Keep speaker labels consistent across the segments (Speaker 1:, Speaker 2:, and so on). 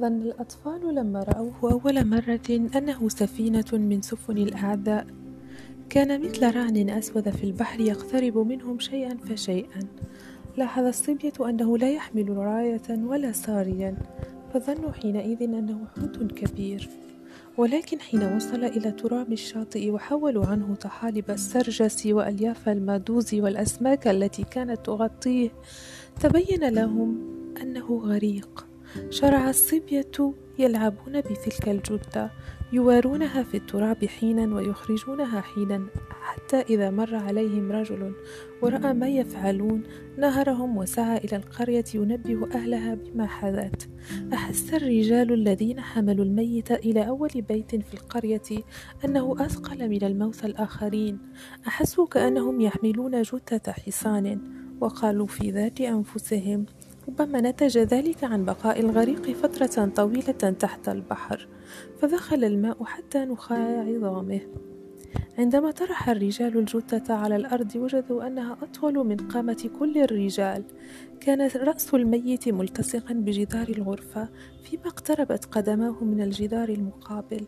Speaker 1: ظن الأطفال لما رأوه أول مرة أنه سفينة من سفن الأعداء. كان مثل رعن أسود في البحر يقترب منهم شيئا فشيئا. لاحظ الصبية أنه لا يحمل راية ولا ساريا فظنوا حينئذ أنه حوت كبير. ولكن حين وصل إلى تراب الشاطئ وحولوا عنه طحالب السرجس وألياف المادوز والأسماك التي كانت تغطيه تبين لهم أنه غريق. شرع الصبية يلعبون بتلك الجثة يوارونها في التراب حينا ويخرجونها حينا حتى إذا مر عليهم رجل ورأى ما يفعلون نهرهم وسعى إلى القرية ينبه أهلها بما حدث. أحس الرجال الذين حملوا الميت إلى أول بيت في القرية أنه أثقل من الموت الآخرين. أحسوا كأنهم يحملون جثة حصان وقالوا في ذات أنفسهم ربما نتج ذلك عن بقاء الغريق فترة طويلة تحت البحر فدخل الماء حتى نخاع عظامه. عندما طرح الرجال الجثة على الأرض وجدوا أنها أطول من قامة كل الرجال. كان رأس الميت ملتصقا بجدار الغرفة فيما اقتربت قدماه من الجدار المقابل.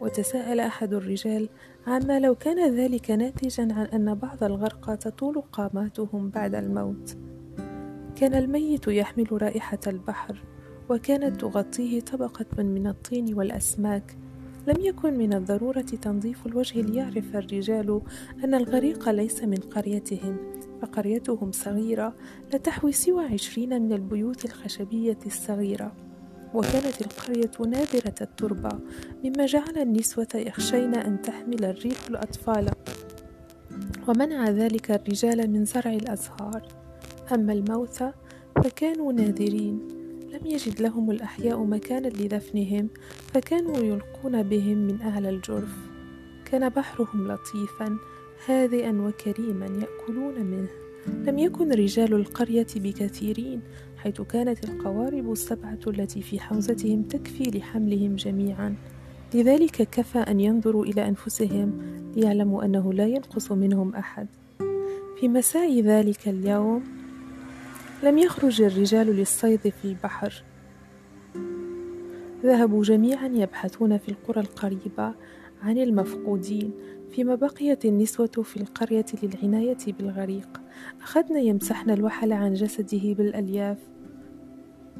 Speaker 1: وتساءل أحد الرجال عما لو كان ذلك ناتجا عن أن بعض الغرقى تطول قاماتهم بعد الموت؟ كان الميت يحمل رائحة البحر وكانت تغطيه طبقة من الطين والأسماك. لم يكن من الضرورة تنظيف الوجه ليعرف الرجال أن الغريق ليس من قريتهم فقريتهم صغيرة لا تحوي سوى عشرين من البيوت الخشبية الصغيرة. وكانت القرية نادرة التربة مما جعل النسوة يخشين أن تحمل الريح الأطفال. ومنع ذلك الرجال من زرع الأزهار. أما الموتى فكانوا نادرين. لم يجد لهم الأحياء مكانا لدفنهم فكانوا يلقون بهم من أعلى الجرف. كان بحرهم لطيفا هادئا وكريما يأكلون منه. لم يكن رجال القرية بكثيرين حيث كانت القوارب السبعة التي في حوزتهم تكفي لحملهم جميعا. لذلك كفى أن ينظروا إلى أنفسهم ليعلموا أنه لا ينقص منهم أحد. في مساء ذلك اليوم لم يخرج الرجال للصيد في البحر. ذهبوا جميعا يبحثون في القرى القريبة عن المفقودين فيما بقيت النسوة في القرية للعناية بالغريق. أخذن يمسحن الوحل عن جسده بالألياف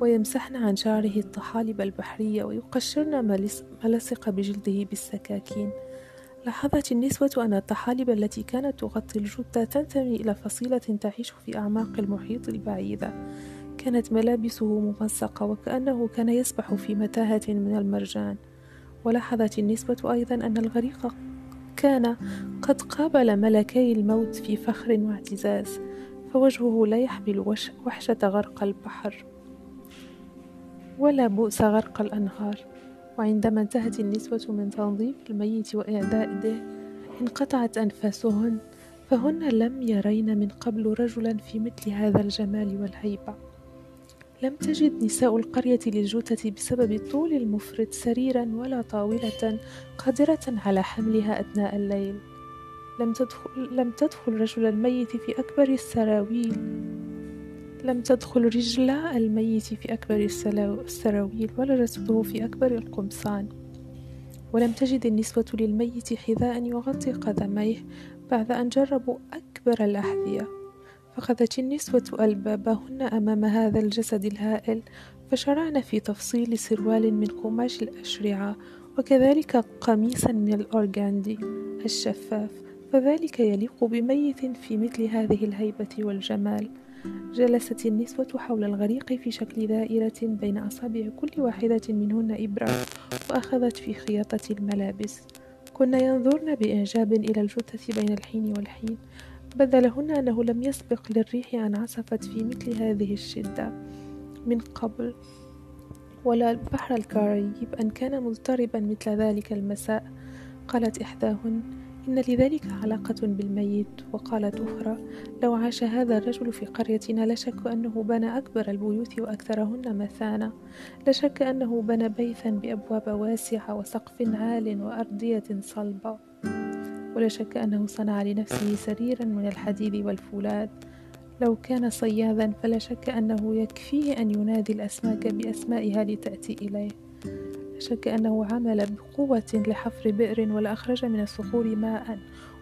Speaker 1: ويمسحن عن شعره الطحالب البحرية ويقشرن ما لصق بجلده بالسكاكين. لاحظت النسوة أن الطحالب التي كانت تغطي الجثة تنتمي إلى فصيلة تعيش في أعماق المحيط البعيدة. كانت ملابسه ممزقة وكأنه كان يسبح في متاهة من المرجان. ولاحظت النسوة أيضا أن الغريق كان قد قابل ملكي الموت في فخر واعتزاز فوجهه لا يحمل وحشة غرق البحر ولا بؤس غرق الأنهار. وعندما انتهت النسوة من تنظيف الميت وإعداده انقطعت أنفاسهن فهن لم يرين من قبل رجلا في مثل هذا الجمال والهيبة. لم تجد نساء القرية للجثة بسبب الطول المفرط سريرا ولا طاولة قادرة على حملها أثناء الليل. لم تدخل, لم تدخل رجل الميت في أكبر السراويل. لم تدخل رجلا الميت في أكبر السراويل ولا جسده في أكبر القمصان. ولم تجد النسوة للميت حذاء يغطي قدميه بعد أن جربوا أكبر الأحذية. فخذت النسوة ألبابهن أمام هذا الجسد الهائل فشرعن في تفصيل سروال من قماش الأشرعة وكذلك قميصا من الأورغاندي الشفاف. فذلك يليق بميت في مثل هذه الهيبة والجمال. جلست النسوة حول الغريق في شكل دائرة بين أصابع كل واحدة منهن إبرة وأخذت في خياطة الملابس. كن ينظرن بإعجاب إلى الجثة بين الحين والحين. بدا لهن أنه لم يسبق للريح أن عصفت في مثل هذه الشدة من قبل. ولا البحر الكاريب أن كان مضطربا مثل ذلك المساء قالت إحداهن. إن لذلك علاقة بالميت وقالت أخرى لو عاش هذا الرجل في قريتنا لشك أنه بنى أكبر البيوت وأكثرهن مثانة لشك أنه بنى بيتا بأبواب واسعة وسقف عال وأرضية صلبة. ولا شك أنه صنع لنفسه سريرا من الحديد والفولاذ لو كان صيادا فلا شك أنه يكفيه أن ينادي الأسماك بأسمائها لتأتي إليه. شك أنه عمل بقوة لحفر بئر ولأخرج من الصخور ماء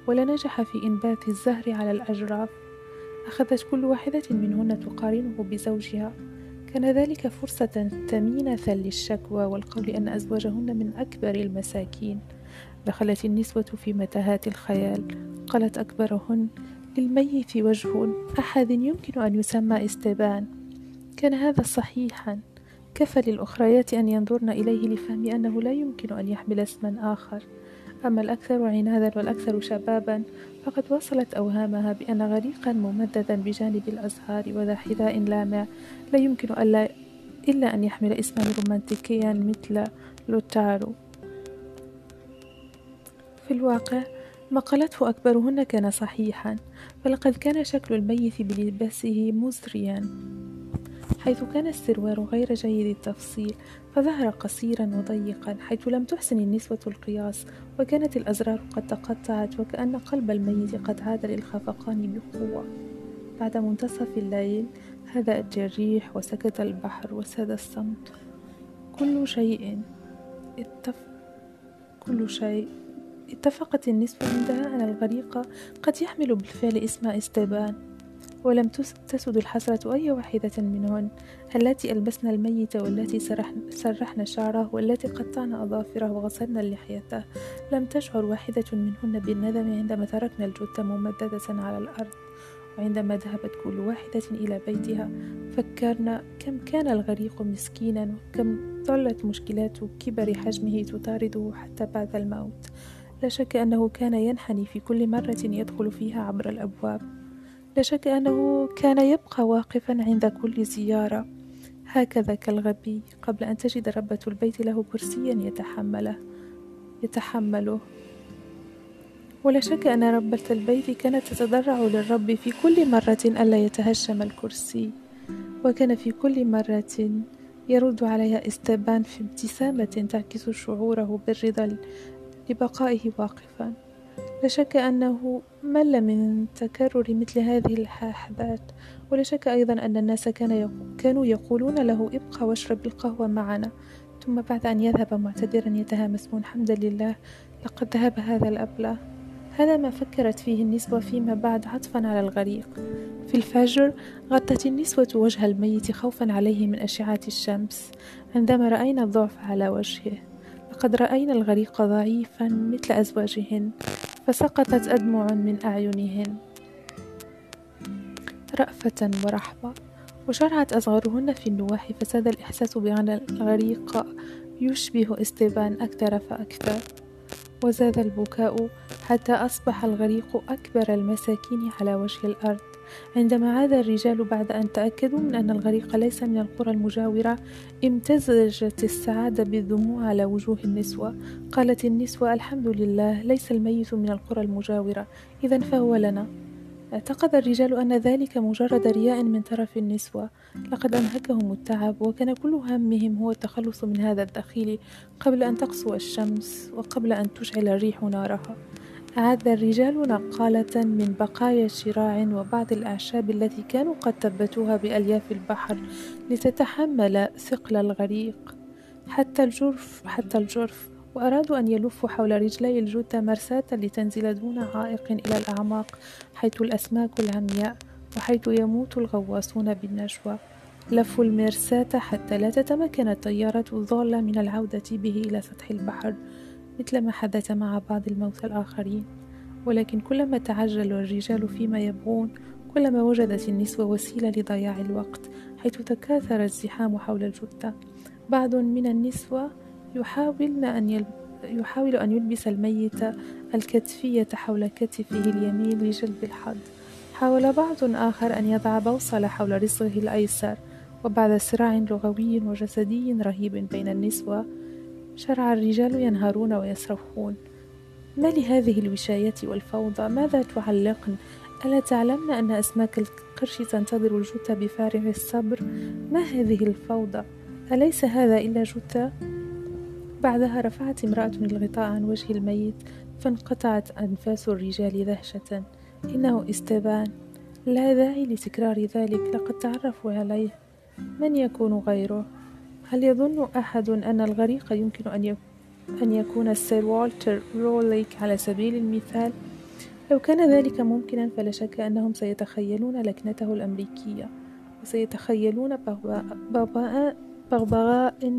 Speaker 1: ولنجح في إنبات الزهر على الأجراف. أخذت كل واحدة منهن تقارنه بزوجها. كان ذلك فرصة ثمينة للشكوى والقول أن أزواجهن من أكبر المساكين. دخلت النسوة في متاهات الخيال. قالت أكبرهن للميت وجه أحد يمكن أن يسمى استبان. كان هذا صحيحا. كفى للأخريات أن ينظرن إليه لفهم أنه لا يمكن أن يحمل اسما آخر؟ أما الأكثر عنادا والأكثر شبابا فقد وصلت أوهامها بأن غريقا ممددا بجانب الأزهار وذا حذاء لامع. لا يمكن ألا إلا أن يحمل اسما رومانتيكيا مثل لوتارو. في الواقع ما قالته أكبرهن كان صحيحا فلقد كان شكل الميت بلباسه مزريا. حيث كان السروال غير جيد التفصيل فظهر قصيرا وضيقا حيث لم تحسن النسوة القياس وكانت الأزرار قد تقطعت وكأن قلب الميت قد عاد للخفقان بقوة. بعد منتصف الليل هدأت الريح وسكت البحر وساد الصمت. كل شيء اتف... كل شيء اتفقت النسوة عندها أن الغريق قد يحمل بالفعل اسم استبان. ولم تسد الحسرة أي واحدة منهن اللاتي ألبسن الميت والتي سرحن شعره والتي قطعن أظافره وغسلن لحيته. لم تشعر واحدة منهن بالندم عندما تركن الجثة ممددة على الأرض. وعندما ذهبت كل واحدة إلى بيتها فكرنا كم كان الغريق مسكينا وكم ظلت مشكلات كبر حجمه تطارده حتى بعد الموت. لا شك أنه كان ينحني في كل مرة يدخل فيها عبر الأبواب. لا شك أنه كان يبقى واقفا عند كل زيارة. هكذا كالغبي قبل أن تجد ربة البيت له كرسيا يتحمله يتحمله. ولا شك أن ربة البيت كانت تتضرع للرب في كل مرة ألا يتهشم الكرسي. وكان في كل مرة يرد عليها استبان في ابتسامة تعكس شعوره بالرضا لبقائه واقفا. لا شك أنه مل من تكرر مثل هذه الأحداث ولا شك أيضا أن الناس كان كانوا يقولون له ابقى واشرب القهوة معنا. ثم بعد أن يذهب معتذرا يتهامسون حمدا لله لقد ذهب هذا الأبلة. هذا ما فكرت فيه النسوة فيما بعد عطفا على الغريق. في الفجر غطت النسوة وجه الميت خوفا عليه من أشعة الشمس عندما رأينا الضعف على وجهه. لقد رأينا الغريق ضعيفا مثل أزواجهن. فسقطت أدمع من أعينهن رأفة ورحمة وشرعت أصغرهن في النواح فساد الإحساس بأن الغريق يشبه استبان أكثر فأكثر. وزاد البكاء حتى أصبح الغريق أكبر المساكين على وجه الأرض. عندما عاد الرجال بعد أن تأكدوا من أن الغريق ليس من القرى المجاورة امتزجت السعادة بالدموع على وجوه النسوة. قالت النسوة الحمد لله ليس الميت من القرى المجاورة. إذا فهو لنا. اعتقد الرجال أن ذلك مجرد رياء من طرف النسوة. لقد أنهكهم التعب وكان كل همهم هو التخلص من هذا الدخيل قبل أن تقسو الشمس وقبل أن تشعل الريح نارها. أعد الرجال نقالة من بقايا شراع وبعض الأعشاب التي كانوا قد ثبتوها بألياف البحر لتتحمل ثقل الغريق. حتى الجرف حتى الجرف. وأرادوا أن يلفوا حول رجلي الجثة مرساة لتنزل دون عائق إلى الأعماق حيث الأسماك العمياء وحيث يموت الغواصون بالنجوى. لفوا المرساة حتى لا تتمكن الطيارة الضالة من العودة به إلى سطح البحر. مثل ما حدث مع بعض الموتى الآخرين. ولكن كلما تعجل الرجال فيما يبغون كلما وجدت النسوة وسيلة لضياع الوقت حيث تكاثر الزحام حول الجثة. بعض من النسوة يحاولن أن يلب... يحاول أن يلبس الميت الكتفية حول كتفه اليمين لجلب الحظ حاول بعض آخر أن يضع بوصلة حول رزقه الأيسر وبعد صراع لغوي وجسدي رهيب بين النسوة شرع الرجال ينهارون ويصرخون. ما لهذه الوشاية والفوضى؟ ماذا تعلقن؟ ألا تعلمن أن أسماك القرش تنتظر الجثة بفارغ الصبر؟ ما هذه الفوضى؟ أليس هذا إلا جثة بعدها رفعت امرأة الغطاء عن وجه الميت فانقطعت أنفاس الرجال دهشة. إنه استبان. لا داعي لتكرار ذلك لقد تعرفوا عليه. من يكون غيره؟ هل يظن أحد أن الغريق يمكن أن أن يكون سير والتر روليك على سبيل المثال؟ لو كان ذلك ممكنا فلا شك أنهم سيتخيلون لكنته الأمريكية وسيتخيلون بغبغاء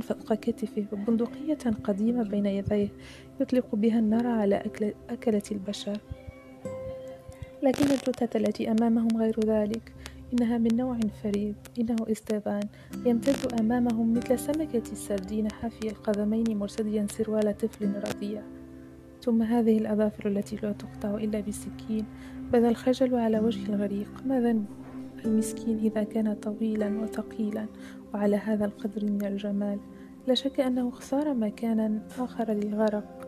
Speaker 1: فوق كتفه. وبندقية قديمة بين يديه يطلق بها النار على أكل أكلة البشر. لكن الجثة التي أمامهم غير ذلك. إنها من نوع فريد إنه استيفان يمتد أمامهم مثل سمكة السردين حافي القدمين مرتديا سروال طفل رضيع. ثم هذه الأظافر التي لا تقطع إلا بسكين بدا الخجل على وجه الغريق. ما ذنبه المسكين إذا كان طويلا وثقيلا وعلى هذا القدر من الجمال؟ لا شك أنه اختار مكانا آخر للغرق.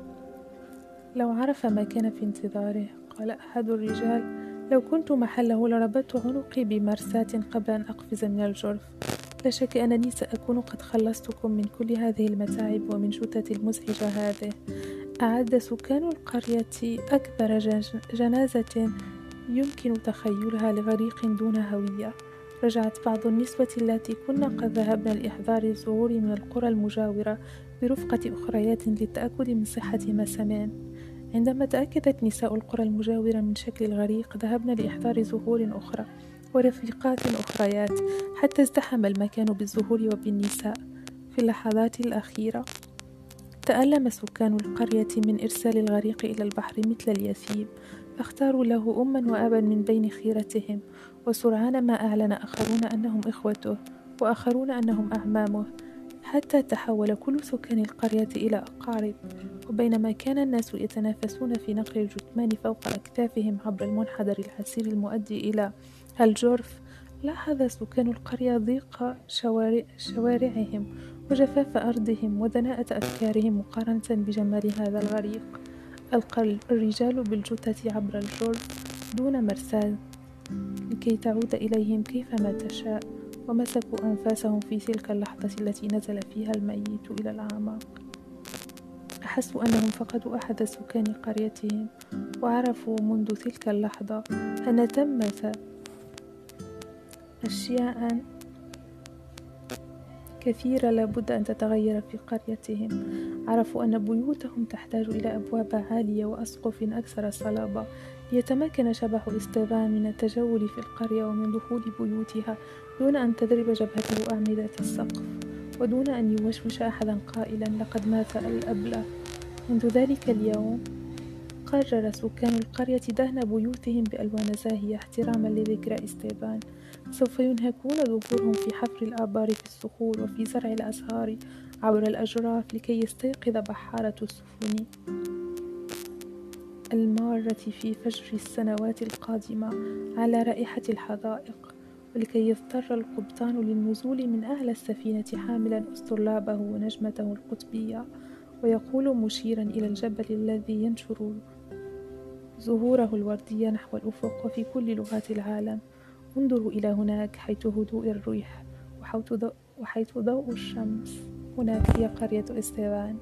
Speaker 1: لو عرف ما كان في انتظاره قال أحد الرجال لو كنت محله لربطت عنقي بمرساة قبل أن أقفز من الجرف. لا شك أنني سأكون قد خلصتكم من كل هذه المتاعب ومن جثة المزعجة هذه. أعد سكان القرية أكبر جنازة يمكن تخيلها لغريق دون هوية. رجعت بعض النسوة اللاتي كن قد ذهبن لإحضار الزهور من القرى المجاورة برفقة أخريات للتأكد من صحة ما سمعن عندما تأكدت نساء القرى المجاورة من شكل الغريق ذهبن لإحضار زهور أخرى ورفيقات أخريات حتى ازدحم المكان بالزهور وبالنساء. في اللحظات الأخيرة تألم سكان القرية من إرسال الغريق إلى البحر مثل اليثيم فاختاروا له أما وأبا من بين خيرتهم وسرعان ما أعلن آخرون أنهم إخوته وآخرون أنهم أعمامه. حتى تحول كل سكان القرية إلى أقارب وبينما كان الناس يتنافسون في نقل الجثمان فوق أكتافهم عبر المنحدر العسير المؤدي إلى الجرف. لاحظ سكان القرية ضيق شوارع شوارعهم وجفاف أرضهم ودناءة أفكارهم مقارنة بجمال هذا الغريق. ألقى الرجال بالجثة عبر الجرف دون مرسال لكي تعود إليهم كيفما تشاء. ومسكوا أنفاسهم في تلك اللحظة التي نزل فيها الميت إلى الأعماق. أحسوا أنهم فقدوا أحد سكان قريتهم وعرفوا منذ تلك اللحظة أن ثمة أشياء كثيرة لابد أن تتغير في قريتهم. عرفوا أن بيوتهم تحتاج إلى أبواب عالية وأسقف أكثر صلابة ليتمكن شبح استيفان من التجول في القرية ومن دخول بيوتها دون أن تضرب جبهته أعمدة السقف ودون أن يوشوش أحدا قائلا لقد مات الأبلة. منذ ذلك اليوم قرر سكان القرية دهن بيوتهم بألوان زاهية احتراما لذكرى استيفان سوف ينهكون ظهورهم في حفر الآبار في الصخور وفي زرع الأزهار عبر الأجراف لكي يستيقظ بحارة السفن. المارة في فجر السنوات القادمة على رائحة الحدائق ولكي يضطر القبطان للنزول من أعلى السفينة حاملا أسطرلابه ونجمته القطبية ويقول مشيرا إلى الجبل الذي ينشر زهوره الوردية نحو الأفق وفي كل لغات العالم. انظروا إلى هناك حيث هدوء الريح وحيث ضوء الشمس. هناك هي قرية إستيران